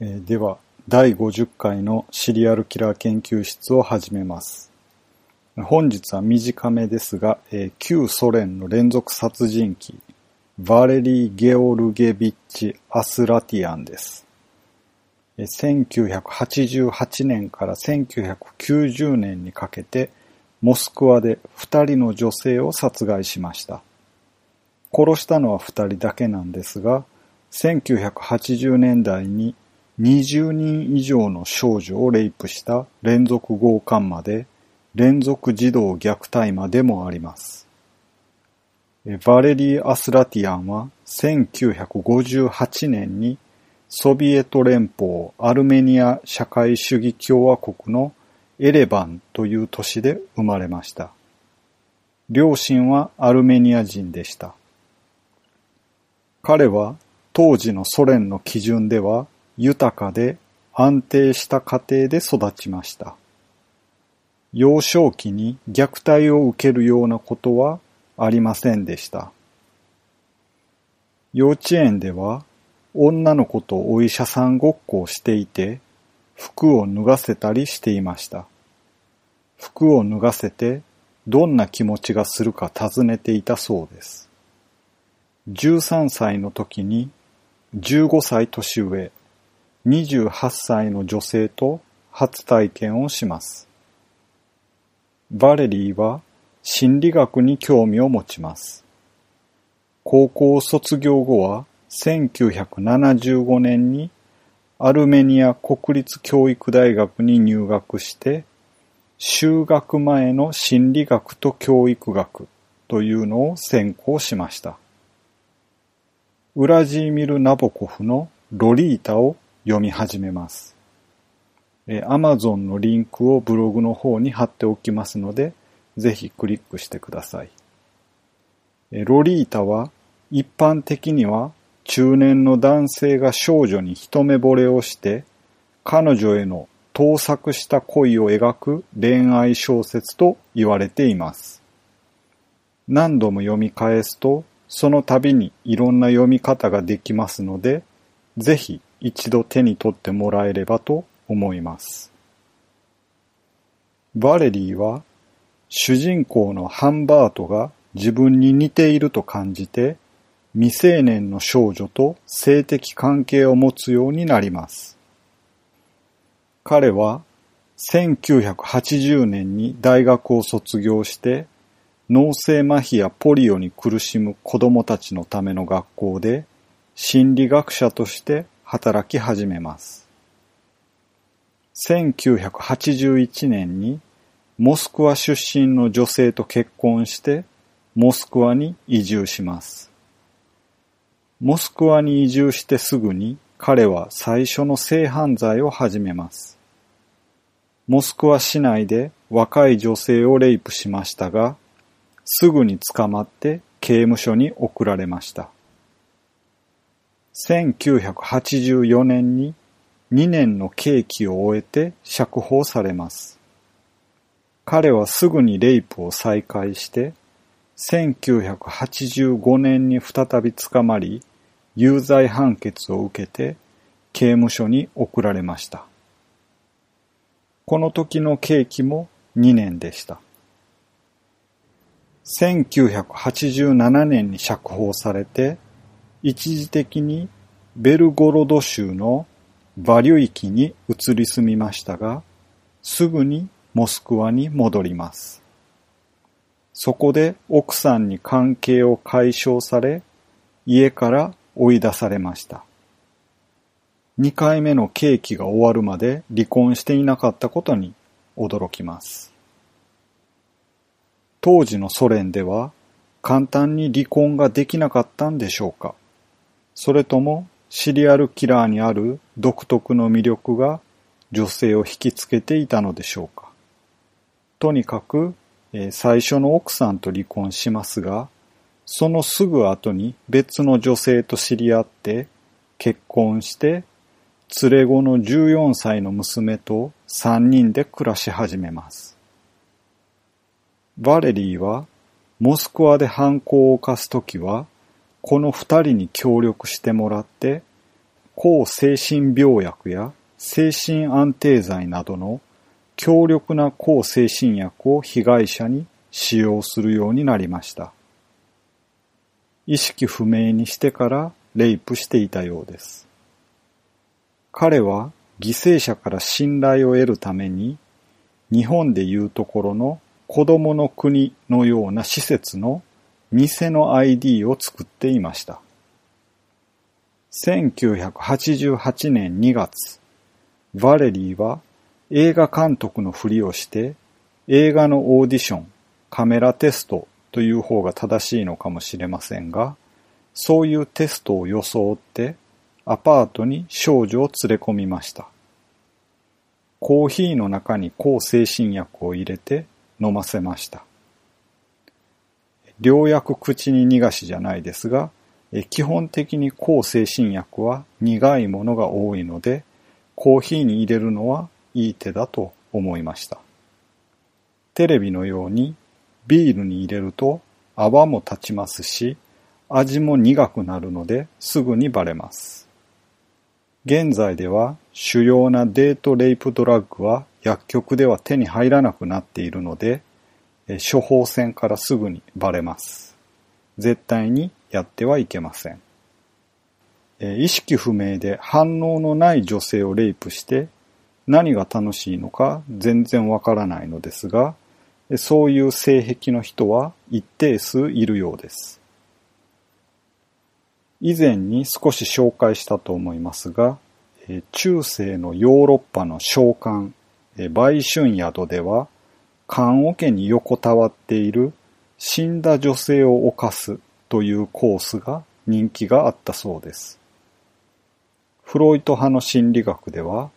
えでは、第50回のシリアルキラー研究室を始めます。本日は短めですが、え旧ソ連の連続殺人鬼、ヴァレリー・ゲオルゲビッチ・アスラティアンです。1988年から1990年にかけて、モスクワで2人の女性を殺害しました。殺したのは2人だけなんですが、1980年代に20人以上の少女をレイプした連続強姦まで、連続児童虐待までもあります。えヴァレリー・アスラティアンは1958年にソビエト連邦アルメニア社会主義共和国のエレバンという都市で生まれました。両親はアルメニア人でした。彼は当時のソ連の基準では豊かで安定した家庭で育ちました。幼少期に虐待を受けるようなことはありませんでした。幼稚園では女の子とお医者さんごっこをしていて服を脱がせたりしていました。服を脱がせてどんな気持ちがするか尋ねていたそうです。13歳の時に15歳年上、28歳の女性と初体験をします。バレリーは心理学に興味を持ちます。高校卒業後は1975年にアルメニア国立教育大学に入学して修学前の心理学と教育学というのを専攻しました。ウラジーミル・ナボコフのロリータを読み始めます。アマゾンのリンクをブログの方に貼っておきますので、ぜひクリックしてください。えロリータは一般的には中年の男性が少女に一目惚れをして、彼女への盗作した恋を描く恋愛小説と言われています。何度も読み返すと、その度にいろんな読み方ができますので、ぜひ一度手に取ってもらえればと思います。バレリーは主人公のハンバートが自分に似ていると感じて未成年の少女と性的関係を持つようになります。彼は1980年に大学を卒業して脳性麻痺やポリオに苦しむ子供たちのための学校で心理学者として働き始めます。1981年にモスクワ出身の女性と結婚してモスクワに移住します。モスクワに移住してすぐに彼は最初の性犯罪を始めます。モスクワ市内で若い女性をレイプしましたが、すぐに捕まって刑務所に送られました。1984年に2年の刑期を終えて釈放されます。彼はすぐにレイプを再開して、1985年に再び捕まり、有罪判決を受けて刑務所に送られました。この時の刑期も2年でした。1987年に釈放されて、一時的にベルゴロド州のバリュイキに移り住みましたが、すぐにモスクワに戻ります。そこで奥さんに関係を解消され、家から追い出されました。2回目の刑期が終わるまで離婚していなかったことに驚きます。当時のソ連では簡単に離婚ができなかったんでしょうかそれともシリアルキラーにある独特の魅力が女性を引きつけていたのでしょうかとにかく、えー最初の奥さんと離婚しますが、そのすぐ後に別の女性と知り合って結婚して連れ子の14歳の娘と3人で暮らし始めます。バレリーはモスクワで犯行を犯すときはこの二人に協力してもらって抗精神病薬や精神安定剤などの強力な抗精神薬を被害者に使用するようになりました。意識不明にしてからレイプしていたようです。彼は犠牲者から信頼を得るために日本でいうところの子供の国のような施設の偽の ID を作っていました。1988年2月、ヴァレリーは映画監督のふりをして映画のオーディション、カメラテストという方が正しいのかもしれませんが、そういうテストを装ってアパートに少女を連れ込みました。コーヒーの中に抗精神薬を入れて飲ませました。良薬口に逃がしじゃないですが、基本的に抗精神薬は苦いものが多いので、コーヒーに入れるのはいい手だと思いました。テレビのようにビールに入れると泡も立ちますし、味も苦くなるのですぐにバレます。現在では主要なデートレイプドラッグは薬局では手に入らなくなっているので、処方箋からすぐにバレます。絶対にやってはいけません。意識不明で反応のない女性をレイプして何が楽しいのか全然わからないのですが、そういう性癖の人は一定数いるようです。以前に少し紹介したと思いますが、中世のヨーロッパの召喚、売春宿では、棺桶に横たわっている死んだ女性を犯すというコースが人気があったそうです。フロイト派の心理学では、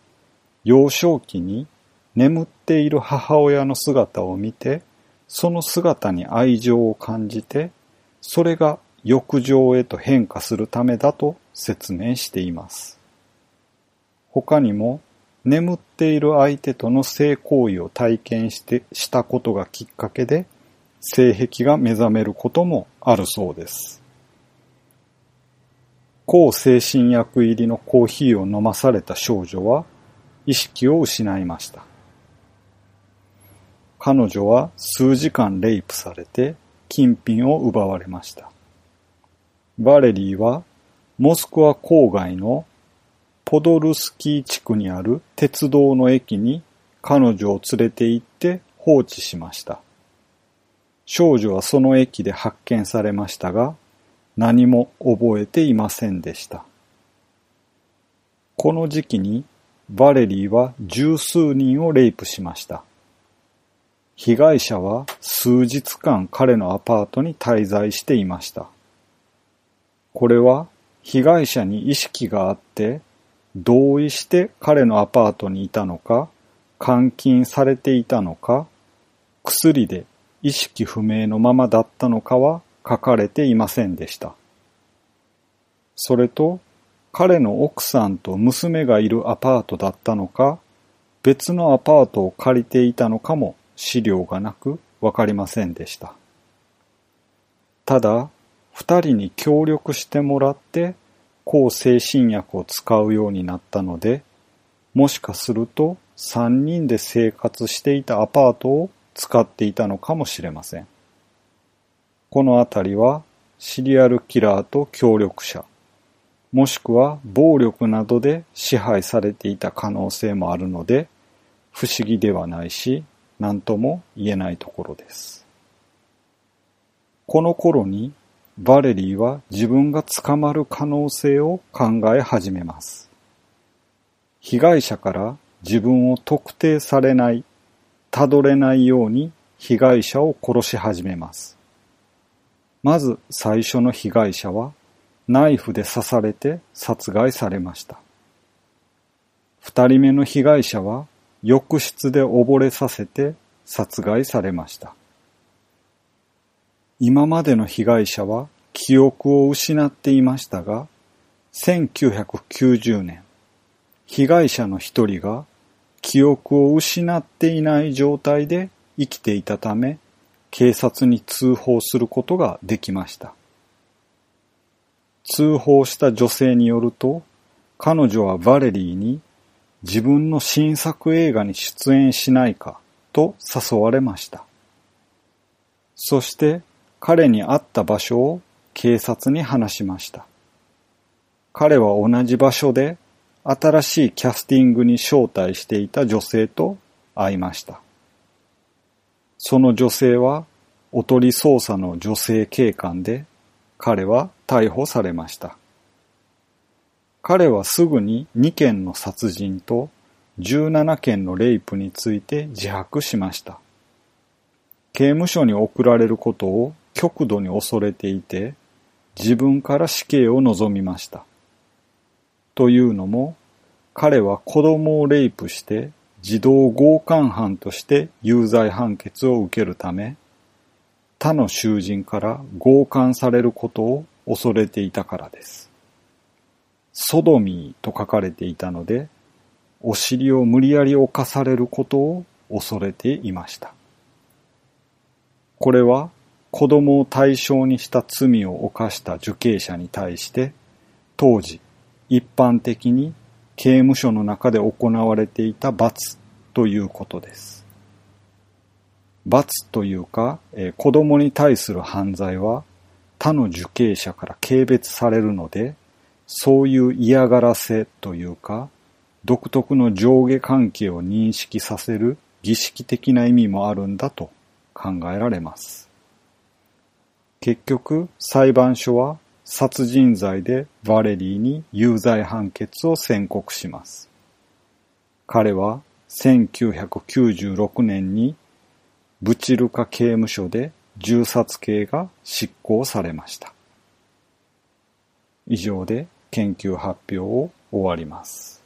幼少期に眠っている母親の姿を見て、その姿に愛情を感じて、それが欲情へと変化するためだと説明しています。他にも、眠っている相手との性行為を体験してしたことがきっかけで、性癖が目覚めることもあるそうです。抗精神薬入りのコーヒーを飲まされた少女は意識を失いました。彼女は数時間レイプされて金品を奪われました。バレリーはモスクワ郊外のポドルスキー地区にある鉄道の駅に彼女を連れて行って放置しました。少女はその駅で発見されましたが、何も覚えていませんでした。この時期にバレリーは十数人をレイプしました。被害者は数日間彼のアパートに滞在していました。これは被害者に意識があって同意して彼のアパートにいたのか、監禁されていたのか、薬で意識不明のままだったのかは書かれていませんでした。それと、彼の奥さんと娘がいるアパートだったのか、別のアパートを借りていたのかも資料がなくわかりませんでした。ただ、二人に協力してもらって抗精神薬を使うようになったので、もしかすると三人で生活していたアパートを使っていたのかもしれません。このあたりはシリアルキラーと協力者、もしくは暴力などで支配されていた可能性もあるので、不思議ではないし、何とも言えないところです。この頃にバレリーは自分が捕まる可能性を考え始めます。被害者から自分を特定されない、たどれないように被害者を殺し始めます。まず最初の被害者はナイフで刺されて殺害されました。二人目の被害者は浴室で溺れさせて殺害されました。今までの被害者は記憶を失っていましたが、1990年、被害者の一人が記憶を失っていない状態で生きていたため、警察に通報することができました。通報した女性によると、彼女はバレリーに自分の新作映画に出演しないかと誘われました。そして彼に会った場所を警察に話しました。彼は同じ場所で新しいキャスティングに招待していた女性と会いました。その女性はおとり捜査の女性警官で彼は逮捕されました。彼はすぐに2件の殺人と17件のレイプについて自白しました。刑務所に送られることを極度に恐れていて、自分から死刑を望みました。というのも、彼は子供をレイプして児童強姦犯として有罪判決を受けるため、他の囚人から強姦されることを恐れていたからです。ソドミーと書かれていたので、お尻を無理やり犯されることを恐れていました。これは子供を対象にした罪を犯した受刑者に対して、当時一般的に刑務所の中で行われていた罰ということです。罰というか、えー、子供に対する犯罪は他の受刑者から軽蔑されるので、そういう嫌がらせというか、独特の上下関係を認識させる儀式的な意味もあるんだと考えられます。結局、裁判所は殺人罪でバレリーに有罪判決を宣告します。彼は1996年にブチルカ刑務所で銃殺刑が執行されました。以上で研究発表を終わります。